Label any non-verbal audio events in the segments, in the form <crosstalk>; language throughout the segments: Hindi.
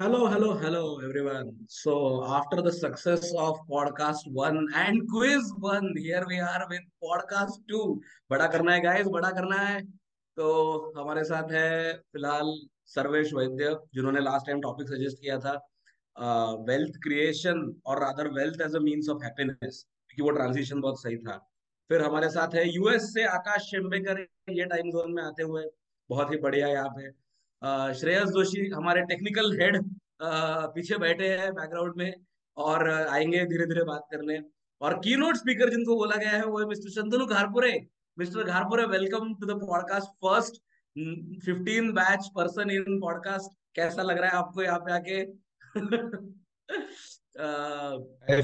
Hello, hello, hello, everyone. So, after the success of podcast one and quiz one, here we are with podcast two. बड़ा करना है guys, बड़ा करना है. तो हमारे साथ है फ़िलहाल सर्वेश वैद्य जिन्होंने लास्ट टाइम टॉपिक सजेस्ट किया था वेल्थ क्रिएशन और other wealth as a means of happiness क्योंकि वो ट्रांजिशन बहुत सही था फिर हमारे साथ है यूएस से आकाश शेम्बेकर ये टाइम जोन में आते हुए बहुत ही बढ़िया यहाँ पे श्रेयस जोशी हमारे टेक्निकल हेड पीछे बैठे हैं बैकग्राउंड में और आएँगे धीरे धीरे बात करने और कीनोट स्पीकर जिनको बोला गया है वो है mister Shantanu Gharpure mister Gharpure welcome to the podcast first fifteen batch person in podcast कैसा लग रहा है आपको यहाँ पे आके <laughs>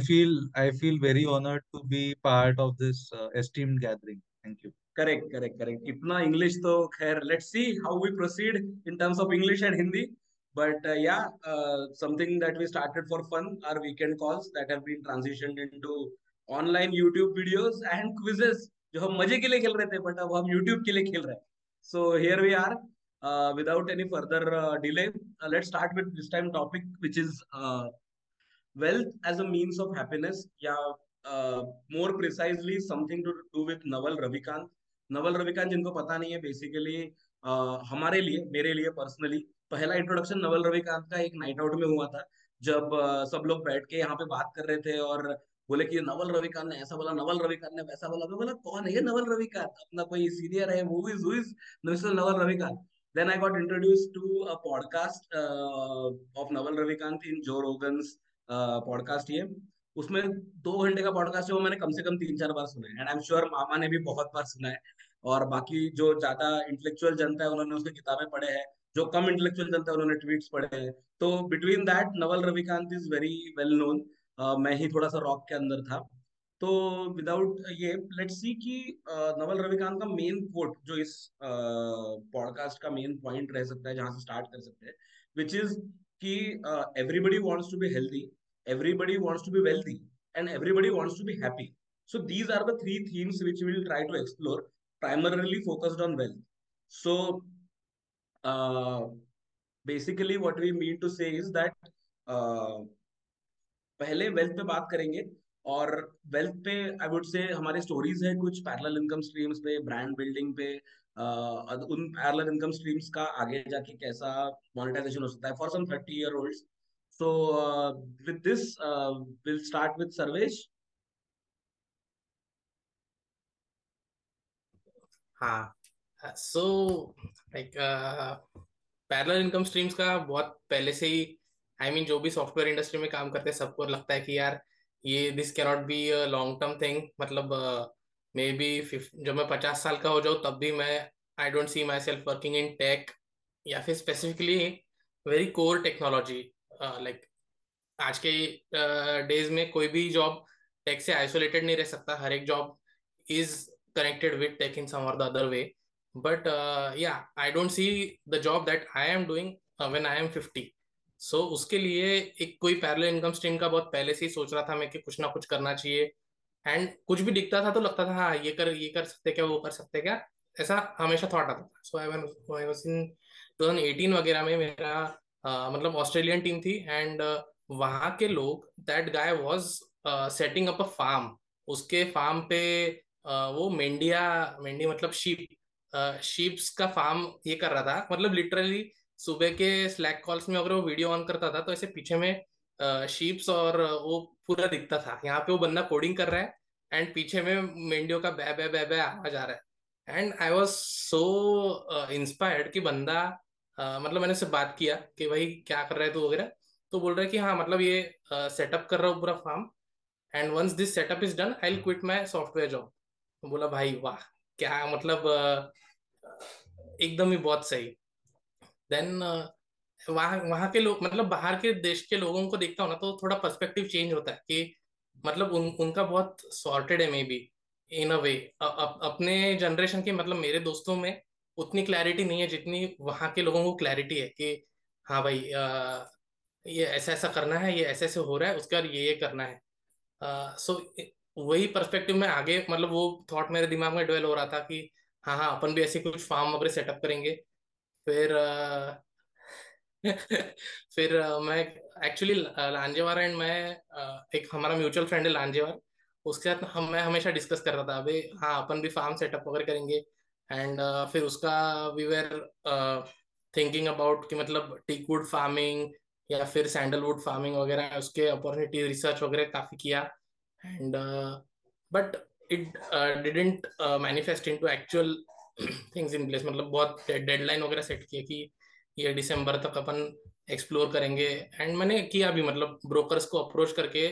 feel I feel very honored to be part of this uh, esteemed gathering. Thank you. Correct correct correct इतना इंग्लिश तो खैर let's see how we proceed in terms of English and Hindi but uh, yeah uh, something that we started for fun our weekend calls that have been transitioned into online youtube videos and quizzes जो हम मज़े के लिए खेल रहे थे बट अब हम यूट्यूब के लिए खेल रहे हैं. So here we are without any further delay let's start with this time topic which is wealth as a means of happiness. या more precisely something to do with Naval Ravikant Naval Ravikant जिनको पता नहीं है बेसिकली हमारे लिए मेरे लिए पर्सनली पहला इंट्रोडक्शन नवल रविकांत का एक नाइट आउट में हुआ था जब सब लोग बैठ के यहाँ पे बात कर रहे थे और बोले कि नवल रविकांत ने ऐसा बोला नवल रविकांत ने वैसा बोला मैं बोला कौन है नवल रविकांत अपना कोई सीनियर है is mister Naval Ravikant then I got introduced to a podcast uh, of Naval Ravikant in Joe podcast ये। उसमें दो घंटे का पॉडकास्ट है वो मैंने कम से कम तीन चार बार सुना है। एंड आई एम श्योर मामा ने भी बहुत बार सुना है। और बाकी जो ज़्यादा इंटेलेक्चुअल जनता है उन्होंने उसकी किताबें पढ़े हैं, जो कम इंटेलेक्चुअल जनता है उन्होंने ट्वीट्स पढ़े हैं। तो between that Naval Ravikant is very well known मैं ही थोड़ा सा रॉक के अंदर था। तो विदाउट ये लेट्स सी कि नवल रविकांत का मेन कोट जो इस पॉडकास्ट का मेन पॉइंट रह सकता है, जहाँ से स्टार्ट कर सकते हैं विच इज़ कि everybody wants to be healthy everybody wants to be wealthy, and everybody wants to be happy. So these are the three themes which we will try to primarily focused on wealth. So uh, basically what we mean to say is that uh, पहले वेल्थ पे बात करेंगे और वेल्थ पे आई वुड से हमारे स्टोरीज है कुछ पैरेलल इनकम स्ट्रीम्स पे ब्रांड बिल्डिंग पे uh, उन पैरेलल इनकम स्ट्रीम्स का आगे जाके कैसा मोनेटाइजेशन हो सकता है for some thirty year old So uh, with this, uh, we'll start with Sarvesh. हाँ। So like parallel income streams का बहुत पहले से ही आई I मीन mean, जो भी सॉफ्टवेयर इंडस्ट्री में काम करते हैं सबको लगता है कि यार ये this cannot be long term thing मतलब मे बी जब मैं पचास साल का हो जाऊँ तब भी मैं I don't see myself working in tech या फिर specifically very core technology like आज के डेज़ uh, में कोई भी जॉब टेक से आइसोलेटेड नहीं रह सकता. हर एक job is connected with tech in some or the other way. But uh, yeah i don't see the job that i am doing uh, when i am 50 so so, उसके लिए एक कोई पैरेलल इनकम स्ट्रीम का बहुत पहले से ही सोच रहा था मैं कि कुछ ना कुछ करना चाहिए। एंड कुछ भी दिखता था तो लगता था हाँ ये कर ये कर सकते क्या वो कर सकते क्या? ऐसा हमेशा थॉट आता था। सो आई आई वाज इन 2018 वगैरह में मेरा uh, मतलब ऑस्ट्रेलियन टीम थी। एंड uh, वहाँ के लोग that guy was setting up a farm उसके फार्म पे वो मेंढिया मेंढी मतलब शीप शीप्स का फार्म ये कर रहा था। मतलब लिटरली सुबह के स्लैक कॉल्स में अगर वो वीडियो ऑन करता था तो ऐसे पीछे में शीप्स और वो पूरा दिखता था। यहाँ पे वो बंदा कोडिंग कर रहा है एंड पीछे में मेंढियों का बै बै बै बै आवाज़ आ रहा है। And I was so inspired कि बंदा uh, मतलब मैंने उससे बात किया कि भाई क्या कर रहा है तू वगैरह। तो बोल रहा है कि हाँ मतलब ये सेटअप uh, कर रहा हूँ पूरा farm and once this setup is done I quit my software job बोला भाई वाह क्या मतलब एकदम ही बहुत सही। देन वहाँ वहाँ के लोग मतलब बाहर के देश के लोगों को देखता हूँ ना तो थोड़ा पर्सपेक्टिव चेंज होता है कि मतलब उन, उनका बहुत सॉर्टेड है maybe in a way अपने जनरेशन के मतलब मेरे दोस्तों में उतनी क्लैरिटी नहीं है जितनी वहाँ के लोगों को क्लैरिटी है कि हाँ भाई आ, ये ऐसा ऐसा करना है ये ऐसे ऐसे हो रहा है उसके बाद ये ये करना है। सो uh, so, वही पर्सपेक्टिव में आगे मतलब वो थॉट मेरे दिमाग में डेवलप हो रहा था कि हाँ हाँ अपन भी ऐसे कुछ फार्म वगैरह सेटअप करेंगे। फिर <laughs> फिर uh, मैं एक्चुअली लांजेवार एंड मैं एक हमारा म्यूचुअल फ्रेंड है लांजेवार उसके साथ हम मैं हमेशा डिस्कस कर रहा था अभी हाँ अपन भी फार्म सेटअप वगैरह करेंगे। एंड फिर उसका वी वेर थिंकिंग अबाउट कि मतलब टीकवुड फ़ार्मिंग या फिर सैंडलवुड फ़ार्मिंग वगैरह उसके अपॉर्चुनिटी रिसर्च वगैरह काफ़ी किया। And but it didn't manifest into actual things in place मतलब बहुत डेडलाइन वगैरह सेट किया कि ये दिसंबर तक अपन एक्सप्लोर करेंगे। एंड मैंने किया भी मतलब ब्रोकर्स को अप्रोच करके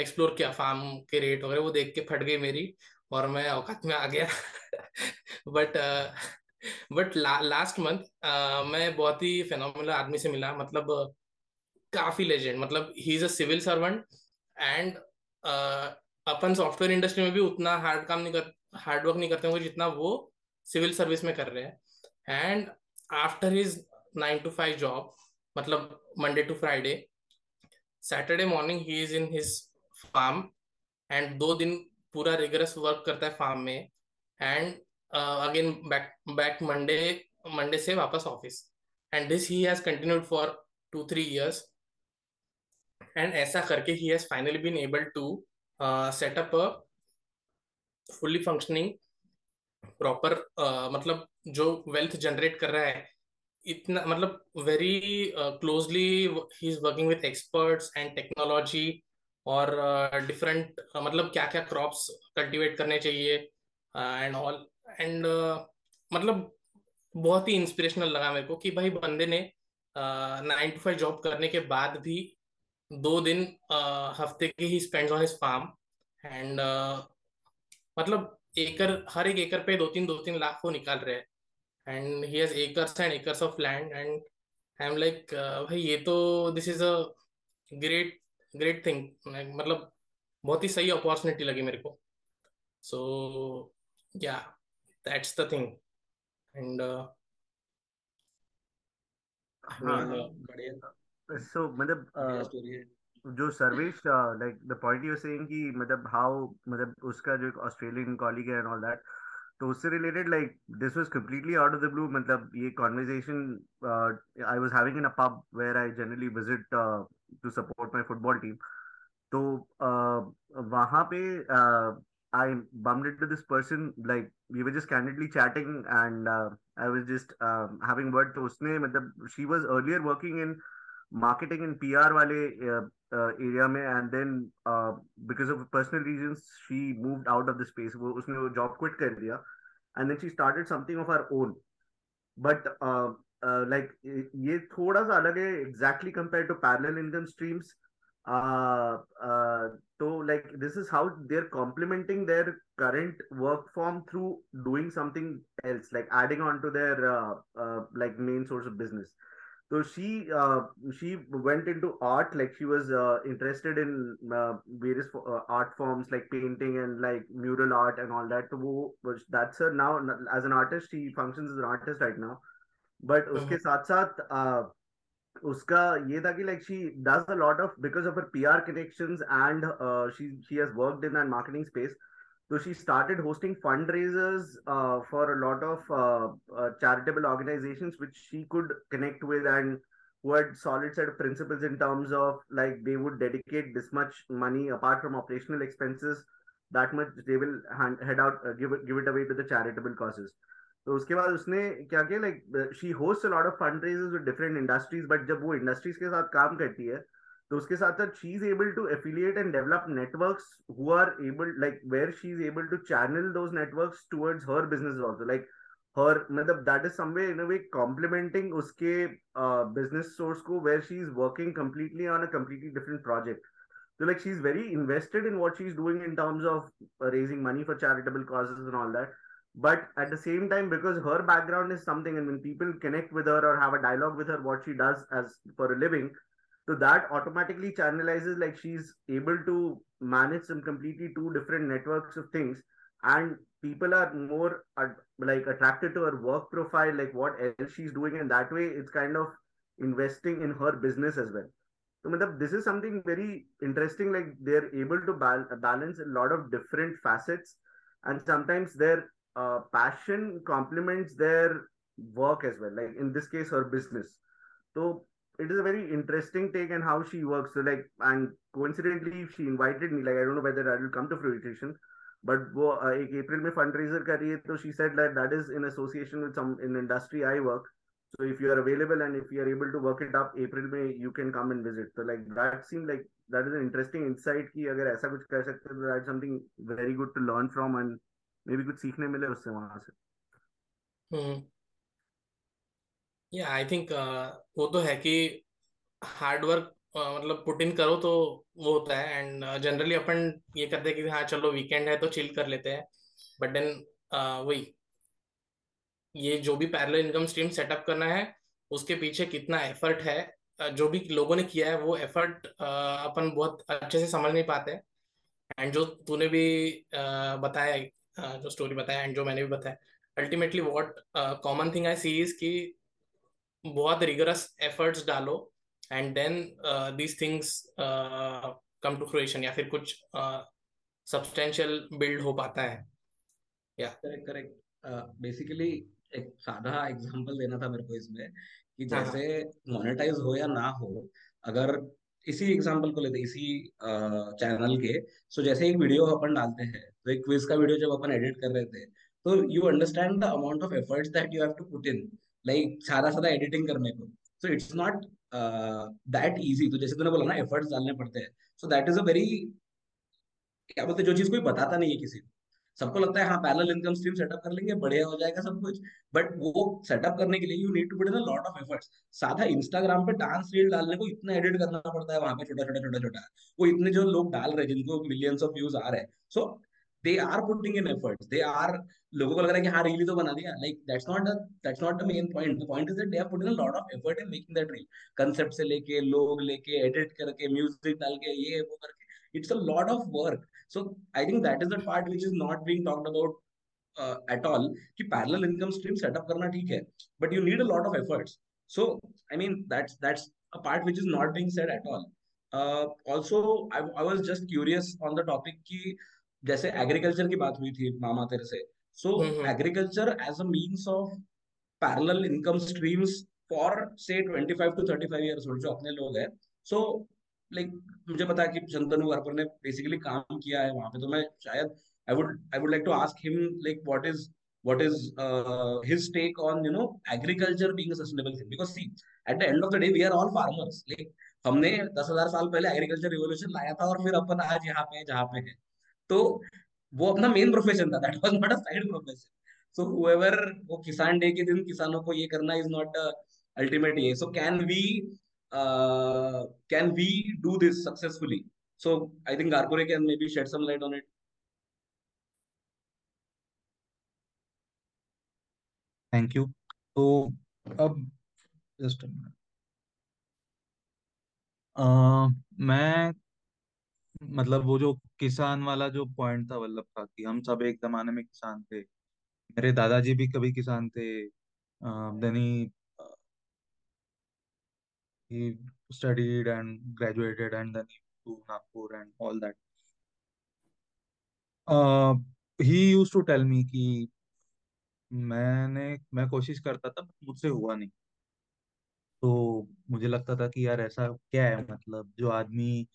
एक्सप्लोर uh, किया। फार्म के रेट वगैरह वो देख के फट गई मेरी और मैं औकात में आ गया। बट बट लास्ट मंथ मैं बहुत ही फेनोमिनल आदमी से मिला। मतलब uh, काफ़ी लेजेंड मतलब ही is a civil servant and upon software industry में भी उतना हार्ड काम नहीं कर हार्ड वर्क नहीं करते होंगे जितना वो सिविल सर्विस में कर रहे हैं। And after his nine to five job मतलब Monday to Friday Saturday morning he is in his farm and दो दिन पूरा रिगरस वर्क करता है फार्म में। And again back back Monday Monday से वापस office and this he has continued for two three years and ऐसा करके he has finally been able to set up fully functioning proper मतलब जो वेल्थ जनरेट कर रहा है इतना मतलब very closely he is working with experts and technology और डिफरेंट uh, uh, मतलब क्या क्या क्रॉप्स कल्टीवेट करने चाहिए एंड ऑल एंड मतलब बहुत ही इंस्पिरेशनल लगा मेरे को कि भाई बंदे ने नाइन टू फाइव जॉब करने के बाद भी दो दिन uh, हफ़्ते के he spend on his farm and मतलब एकड़ हर एक एकड़ पे दो तीन दो तीन लाख को निकाल रहे हैं। And he has acres and acres of land and I am like भाई ये तो this is a great great thing मतलब बहुत ही सही अपॉर्चुनिटी लगी मेरे को। सो या that's the thing and so मतलब जो Sarvesh like the point you saying कि मतलब हाउ मतलब उसका जो ऑस्ट्रेलियन कॉलीग है एंड ऑल दैट तो उससे related like this was completely out of the blue मतलब ये conversation I was having in a pub where I generally visit to support my football team तो uh, वहाँ पे आई bumped into this person like we were just candidly chatting and uh, I was just uh, having word. तो उसने मतलब she was earlier working in marketing and P R वाले एरिया में and then because of personal reason she move out of the space वो, उसने वो जॉब क्विट कर दिया and then she started something of our own but like ये थोड़ा सा अलग है exactly compare to parallel income streams तो like this is how they are complementing their current work from through doing something else like adding on to their like main source of business so she uh, she went into art like she was uh, interested in uh, various uh, art forms like painting and like mural art and all that so that's her now as an artist she functions as an artist right now but mm-hmm. uske saath saath uh, uska ye tha ki like she does a lot of because of her pr connections and uh, she she has worked in that marketing space So she started hosting fundraisers uh, for a lot of uh, uh, charitable organizations which she could connect with and who had solid set of principles in terms of like they would dedicate this much money apart from operational expenses that much they will hand, head out uh, give it give it away to the charitable causes. तो उसके बाद उसने क्या किया like she host lot of fund raises with different industries but जब वो इंडस्ट्रीज के साथ काम करती है तो उसके साथ साथ she is able to affiliate and develop networks who are able like where she is able to channel those networks towards her business also like her मतलब that is someway in a way complementing उसके बिजनेस uh, सोर्स को where she is working completely on a completely different project So like she's very invested in what she's doing in terms of uh, raising money for charitable causes and all that. but at the same time because her background is something and when people connect with her or have a dialogue with her what she does as for a living so that automatically channelizes like she's able to manage some completely two different networks of things. And people are more like attracted to her work profile like what else she's doing. And that way it's kind of investing in her business as well. So this is something very interesting like they're able to bal- balance a lot of different facets. And sometimes they're uh, passion complements their work as well like in this case her business. So it is a very interesting take and how she works. So like, and coincidentally, she invited me. Like, I don't know whether I will come to fruition, but वो एक अप्रैल में fundraiser कर रही है तो she said that that is in association with some in industry I work. So if you are available and if you are able to work it up, April में you can come and visit. So like that seemed like that is an interesting insight कि अगर ऐसा कुछ कर सकते हैं तो that's something very good to learn from and maybe कुछ सीखने मिले उससे वहां से. हम्म या आई थिंक वो तो है कि हार्ड वर्क मतलब पुट इन करो तो वो होता है एंड जनरली अपन ये करते हैं कि हाँ चलो वीकेंड है तो चिल कर लेते हैं बट देन वही, ये जो भी पैरेलल इनकम स्ट्रीम सेटअप करना है, उसके पीछे कितना एफर्ट है जो भी लोगों ने किया है, वो एफर्ट अपन बहुत अच्छे से समझ नहीं पाते एंड जो तूने भी बताया जो स्टोरी बताया एंड जो मैंने भी बताया ultimately what common thing I see is कि बहुत रिगरस एफर्ट्स डालो and then these things come to fruition या फिर कुछ सब्सटेंशियल uh, बिल्ड हो पाता है। या करेक्ट करेक्ट बेसिकली एक साधा एग्जांपल देना था मेरे को इसमें कि हाँ, हाँ। जैसे मोनेटाइज हो या ना हो अगर इसी एग्जांपल को लेते इसी चैनल uh, के सो जैसे एक वीडियो अपन डालते हैं तो एक क्विज का वीडियो जब अपन एडिट कर रहे थे तो you understand the amount of efforts that you have to put in like सारा सारा एडिटिंग करने को। So it's not that easy तो जैसे तूने बोला ना एफर्ट्स डालने पड़ते हैं। So that is a very क्या बोलते जो चीज़ कोई बताता नहीं है किसी को। सबको लगता है हाँ पैरेलल इनकम स्ट्रीम सेटअप कर लेंगे, बढ़िया हो जाएगा सब कुछ। बट वो सेटअप करने के लिए you need to put in a lot of efforts साधा इंस्टाग्राम पे डांस रील डालने को इतना एडिट करना पड़ता है, वहाँ पे छोटा छोटा छोटा छोटा वो इतने जो लोग डाल रहे हैं, जिनको मिलियंस ऑफ़ व्यूज़ आ रहे हैं। So they are putting in efforts they are लोगों को लग रहा है कि हाँ रील तो बना दिया। Like that's not that's not the main point the point is that they have put in a lot of effort in making that reel concept से लेके, लोग लेके एडिट करके म्यूज़िक डाल के, ये, वो करके। It's a lot of work so I think that is the part which is not being talked about at all कि पैरेलल इनकम स्ट्रीम सेटअप करना ठीक है। But you need a lot of efforts so I mean that's that's a part which is not being said at all also I was just curious on the topic की जैसे एग्रीकल्चर की बात हुई थी मामा तेरे से। So agriculture as a means of parallel income streams for say 25 to 35 years old जो अपने लोग हैं। सो लाइक मुझे पता है कि शंतनु वर्पर ने बेसिकली काम किया है वहाँ पे तो मैं शायद I would I would like to ask him like what is what is uh, his take on you know agriculture being a sustainable thing? Because see at the end of the day we are all farmers. Like हमने दस हज़ार साल पहले एग्रीकल्चर रिवोल्यूशन लाया था और फिर अपन आज यहाँ पे जहाँ पे है। तो वो अपना मेन प्रोफेशन था that was not a side profession so however वो किसान डे के दिन किसानों को ये करना इज़ नॉट अल्टीमेट ये। So can we can we do this successfully so I think Garpure can maybe shed some light on it thank you तो अब जस्ट मैं मतलब वो जो किसान वाला जो पॉइंट था वल्लभ का कि हम सब एक जमाने में किसान थे। मेरे दादाजी भी कभी किसान थे। Then he studied and graduated and then to Nagpur and all that. Uh, he used to कि मैंने मैं कोशिश करता था मुझसे हुआ नहीं। तो मुझे लगता था कि यार ऐसा क्या है? मतलब जो आदमी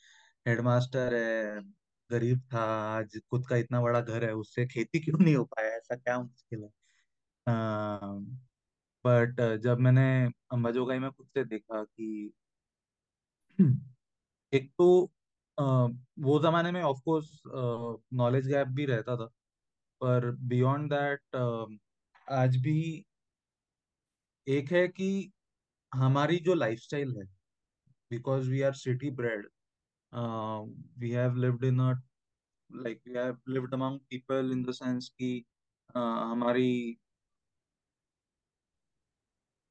हेडमास्टर है, गरीब था, आज खुद का इतना बड़ा घर है, उससे खेती क्यों नहीं हो पाया? ऐसा क्या मुश्किल है? बट जब मैंने अंबाजोगाई में खुद से देखा कि एक तो वो जमाने में ऑफ़ कोर्स नॉलेज गैप भी रहता था, पर बियॉन्ड दैट आज भी एक है कि हमारी जो लाइफस्टाइल है because we are city bred we have lived in like we have lived among people in the sense कि हमारी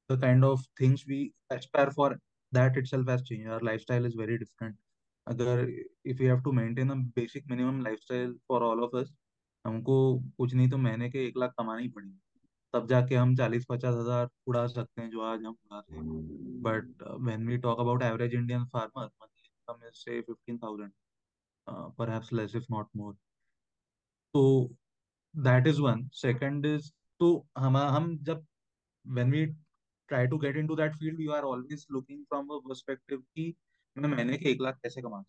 the kind of things we aspire for that itself has change our lifestyle is very different अगर if you have to maintain a basic minimum lifestyle for all of us हमको कुछ नहीं तो महीने के एक लाख कमानी पड़ेंगे तब जाके हम चालीस पचास हज़ार उड़ा सकते हैं जो आज हम उड़ा रहे हैं। But when we talk about average Indian farmer monthly income is say fifteen thousand perhaps less if not more तो that is one second is तो हम हम जब when we try to get into that field, you are always looking from a perspective कि मैं महीने के एक लाख कैसे कमा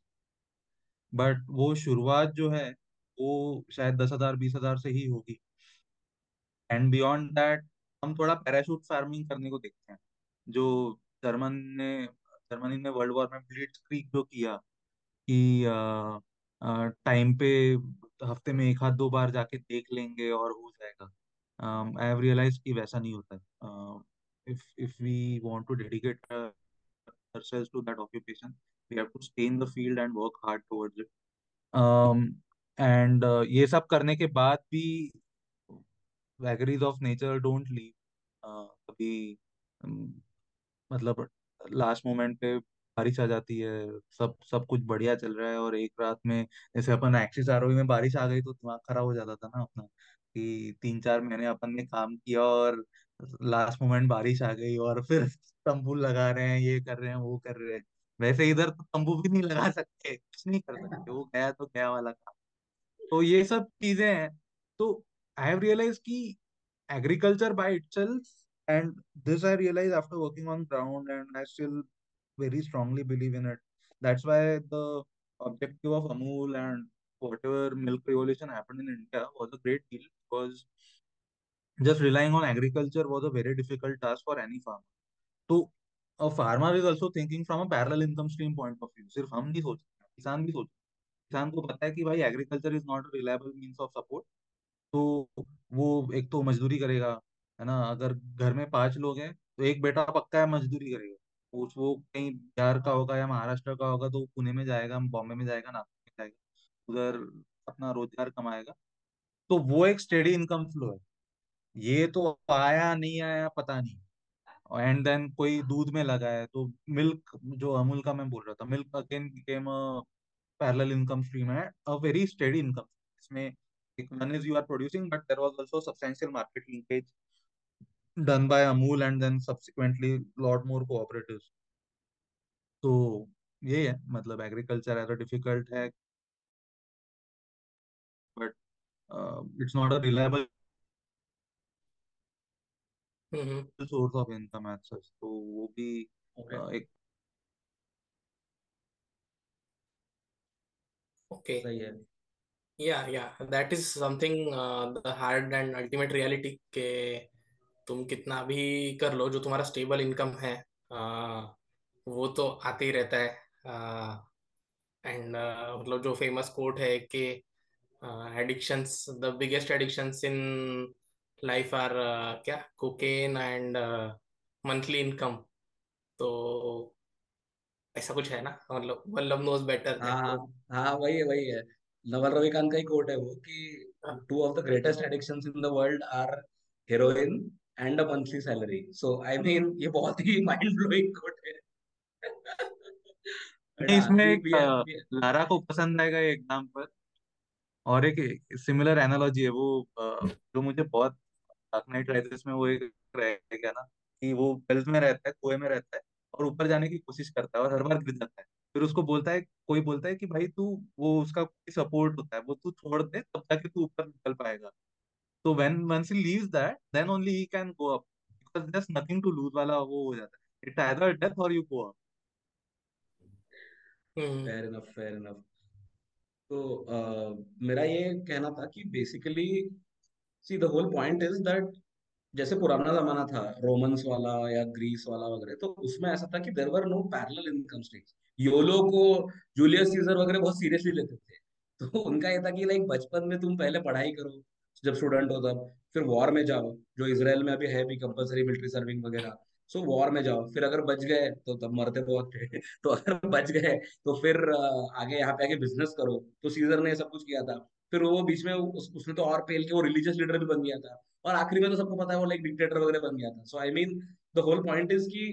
बट वो शुरुआत जो है वो शायद दस हज़ार बीस हज़ार से ही होगी। एंड बियॉन्ड दैट हम थोड़ा पैराशूट फ़ार्मिंग करने को देखते हैं। जो जर्मन ने जर्मनी ने वर्ल्ड वॉर में ब्लिट्स क्रीक जो किया कि टाइम पे हफ़्ते में एक हाथ दो बार जाके देख लेंगे और हो जाएगा। आई हैव रियलाइज़ कि वैसा नहीं होता if if we want to dedicate ourselves to that occupation we have to stay in the field and work hard towards it. Um, and uh, ये सब करने के बाद भी vagaries of nature don't leave कभी um, मतलब लास्ट मोमेंट पे बारिश आ जाती है सब सब कुछ बढ़िया चल रहा है और एक रात में जैसे अपन एक्सिस आरोही में बारिश आ गई तो दिमाग खराब हो जाता था ना अपना कि तीन चार महीने अपन ने काम किया और लास्ट मोमेंट बारिश आ गई और फिर <laughs> तंबू लगा रहे हैं ये कर रहे हैं वो कर रहे हैं। वैसे इधर तो तंबू भी नहीं लगा सकते कुछ नहीं कर सकते वो गया तो गया वाला काम। तो ये सब चीज़ें हैं तो आई हैव रियलाइज़ कि agriculture by itself and this I realized after working on ground, and I still very strongly believe in it. That's why the objective of Amul and whatever milk revolution happened in India was a great deal because just relying on agriculture was a very difficult task for any farmer. So a farmer is also thinking from a parallel income stream point of view. सिर्फ़ हम नहीं सोच किसान भी सोच किसान को पता है कि भाई agriculture is not a reliable means of support तो वो एक तो मजदूरी करेगा है ना? अगर घर में पाँच लोग हैं तो एक बेटा पक्का है, मजदूरी करेगा। वो वो कहीं बिहार का होगा या महाराष्ट्र का होगा तो पुणे में जाएगा, बॉम्बे में जाएगा, नागपुर में जाएगा, उधर अपना रोज़गार कमाएगा। तो वो एक स्टेडी इनकम फ्लो है। ये तो आया नहीं आया पता नहीं। एंड देन कोई दूध में लगा है तो मिल्क जो अमूल का मैं बोल रहा था milk again became parallel income stream है अ वेरी स्टेडी इनकम इसमें one is you are producing, but there was also substantial market linkage done by Amul and then subsequently lot more cooperatives. तो ये है मतलब एग्रीकल्चर ऐसा डिफ़िकल्ट है। But it's not a reliable source of income as such तो वो भी Okay. uh, एक ओके सही है। या या that is something the hard and ultimate reality के तुम कितना भी कर लो जो तुम्हारा स्टेबल इनकम है uh, वो तो आते ही रहता है। एंड मतलब जो फ़ेमस कोट है कि addictions the biggest addictions in life are क्या? कोकेन एंड मंथली इनकम तो ऐसा कुछ है ना? मतलब वल्लभ नोज़ बेटर हाँ हाँ वही है वही है। नवल रविकांत का ही कोट है वो कि two of the greatest addictions in the world are heroin and a monthly salary so I mean ये बहुत ही माइंड ब्लोइंग कोट है <laughs> इसमें एक लारा को पसंद आएगा ये एग्ज़ाम्पल और एक सिमिलर एनालॉजी है वो जो मुझे बहुत डार्क नाइट राइजेस में वो एक रहेगा ना कि वो वेल्थ में रहता है कुएँ में रहता है और ऊपर जाने की कोशिश करता है और हर बार गिर जाता है। फिर उसको बोलता है कोई बोलता है कि भाई तू वो उसका सपोर्ट होता है वो तू छोड़ दे तब जाके तू ऊपर निकल पाएगा। तो when once he leaves that then only he can go up because there nothing to lose वाला वो हो जाता है। It either death or you go up fair enough fair enough तो मेरा ये कहना था कि basically see the whole point is that जैसे पुराना जमाना था रोमन्स वाला या ग्रीस वाला वगैरह तो उसमें ऐसा था कि there were no parallel income streams YOLO को जूलियस सीजर वगैरह बहुत सीरियसली लेते थे। तो उनका ये था कि लाइक बचपन में तुम पहले पढ़ाई करो जब स्टूडेंट हो तब फिर वॉर में जाओ जो इसराइल में अभी है भी कंपलसरी मिलिट्री सर्विंग वगैरह सो वॉर में जाओ फिर अगर बच गए तो तब मरते तो वक्त <laughs> तो अगर बच गए तो फिर आगे यहाँ पे आके बिज़नेस करो। तो सीजर ने सब कुछ किया था। फिर वो बीच में उस, उसने तो और पेल के वो रिलीजियस लीडर भी बन गया था। और आखिरी में तो सबको पता है वो लाइक डिक्टेटर वगैरह बन गया था। So I mean the whole point is कि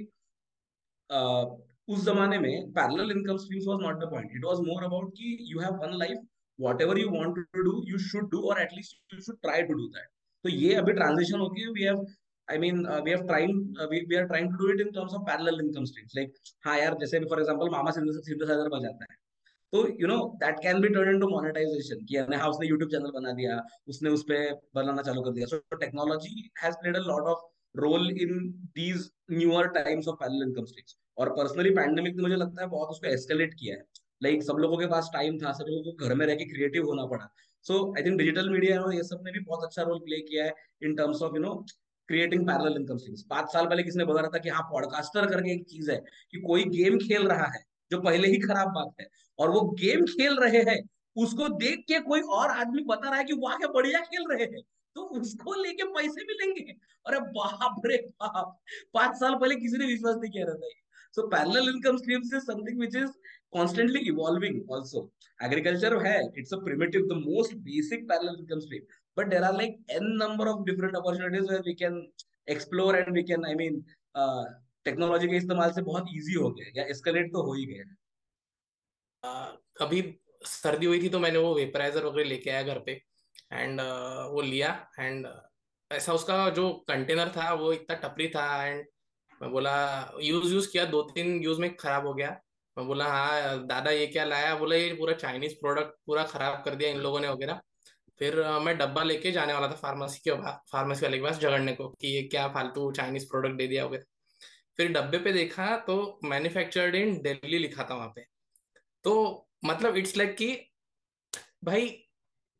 उस जमाने में parallel income streams was not the point it was more about कि you have one life whatever you want to do you should do or at least you should try to do that. तो ये अभी ट्रांजिशन हो गई we have I mean uh, we have trying uh, we, we are trying to do it in terms of parallel income streams. Like हाँ यार जैसे फॉर एग्जांपल मामा सिंथेसाइजर बजाता है। तो you know that can be turn into monetisation कि हाँ उसने यूट्यूब चैनल बना दिया उसने उस पे बनाना चालू कर दिया। So technology has played a lot of role in these newer times of parallel income streams और पर्सनली पैंडेमिक ने मुझे लगता है बहुत उसको एस्केलेट किया है। लाइक like, सब लोगों के पास टाइम था सब लोगों को घर में रह के क्रिएटिव होना पड़ा। So I think digital media और ये सबने भी बहुत अच्छा रोल प्ले किया है in terms of you know creating parallel income streams पाँच साल पहले किसने बता रहा था कि हाँ पॉडकास्टर करके एक चीज़ है कि कोई गेम खेल रहा है जो पहले ही खराब बात है और वो गेम खेल रहे हैं उसको देख के कोई और आदमी बता रहा है कि वाह क्या बढ़िया खेल रहे हैं। तो उसको लेके पैसे मिलेंगे अरे बाप रे बाप पाँच साल पहले किसी ने विश्वास नहीं किया रहता so parallel income streams is something which is constantly evolving also agriculture है it's a primitive the most basic parallel income stream but there are like n number of different opportunities where we can explore and we can i mean uh, technology के इस्तेमाल से बहुत इजी हो गया या एस्केलेट तो हो ही गया uh, अभी सर्दी हुई थी तो मैंने वो वेपराइजर वगैरह लेके आया घर पे एंड uh, वो लिया एंड uh, ऐसा उसका जो कंटेनर था वो इतना टपरी था एंड मैं बोला यूज़ यूज़ किया दो तीन यूज़ में खराब हो गया मैं बोला हाँ दादा ये क्या लाया? बोला ये पूरा चाइनीज़ प्रोडक्ट पूरा खराब कर दिया इन लोगों ने वगैरह। फिर मैं डब्बा लेके जाने वाला था फार्मेसी के फार्मेसी वाले के पास झगड़ने को कि ये क्या फालतू चाइनीज़ प्रोडक्ट दे दिया वगैरह। फिर डब्बे पे देखा तो मैन्युफैक्चर्ड इन दिल्ली लिखा था वहाँ पे। तो मतलब इट्स लाइक कि भाई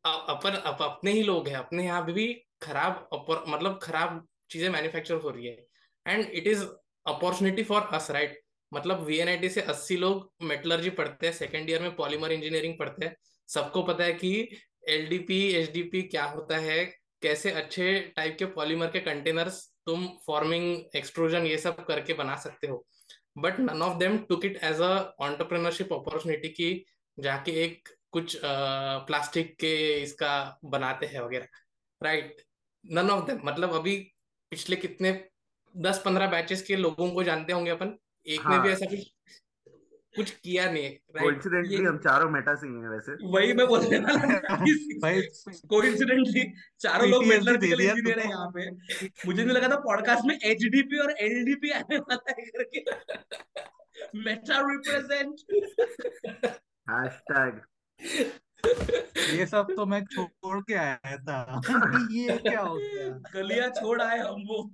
अपन अप, अपने ही लोग हैं अपने यहाँ भी खराब मतलब खराब चीज़ें मैन्युफैक्चर हो रही है। And it is opportunity for us right मतलब वीएनआईटी से 80 लोग मेटलर्जी पढ़ते हैं सेकेंड ईयर में पॉलीमर इंजीनियरिंग पढ़ते हैं। सबको पता है कि एलडीपी एचडीपी क्या होता है कैसे अच्छे टाइप के पॉलीमर के कंटेनर्स तुम फॉर्मिंग एक्सट्रूजन ये सब करके बना सकते हो। But none of them took it as a opportunity की जाके एक कुछ प्लास्टिक uh, के इसका बनाते हैं वगैरह। राइट नन ऑफ़ देम मतलब अभी पिछले कितने दस पंद्रह बैचेस के लोगों को जानते होंगे अपन। एक हाँ. में भी ऐसा कुछ कुछ किया नहीं कोइंसिडेंटली हम चारों मेटा से ही हैं वैसे। वही मैं बोल रहा था <laughs> भाई कोइंसिडेंटली चारों लोग मेटलर्जिकल इंजीनियर हैं यहाँ पे। मुझे नहीं लगा था पॉडकास्ट में एचडीपी और एलडीपी आने वाला है करके। मेटा रिप्रेजेंट हैशटैग ये सब तो मैं छोड़ के आया था। <laughs> ये क्या हो गया? गलियाँ छोड़ आए हम वो।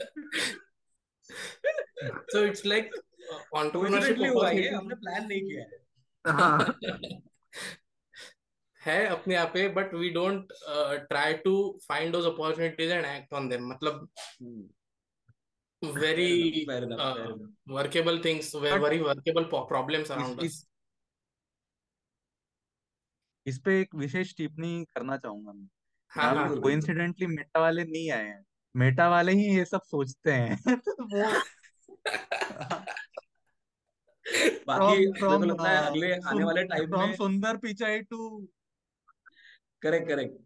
So it's like ऑन्टरप्रेन्योरशिप हुआ है हमने प्लान नहीं किया है। हाँ। <laughs> है अपने आप पे but we don't try to find those opportunities and act on them मतलब very workable things very workable problems around us इस पे एक विशेष टिप्पणी करना चाहूँगा मैं। हाँ हाँ कोइंसिडेंटली मेटा वाले नहीं आए हैं। मेटा वाले ही ये सब सोचते हैं। <laughs> तो वो <laughs> बाकी from, लगता है अगले आने वाले टाइम में Sundar Pichai to correct correct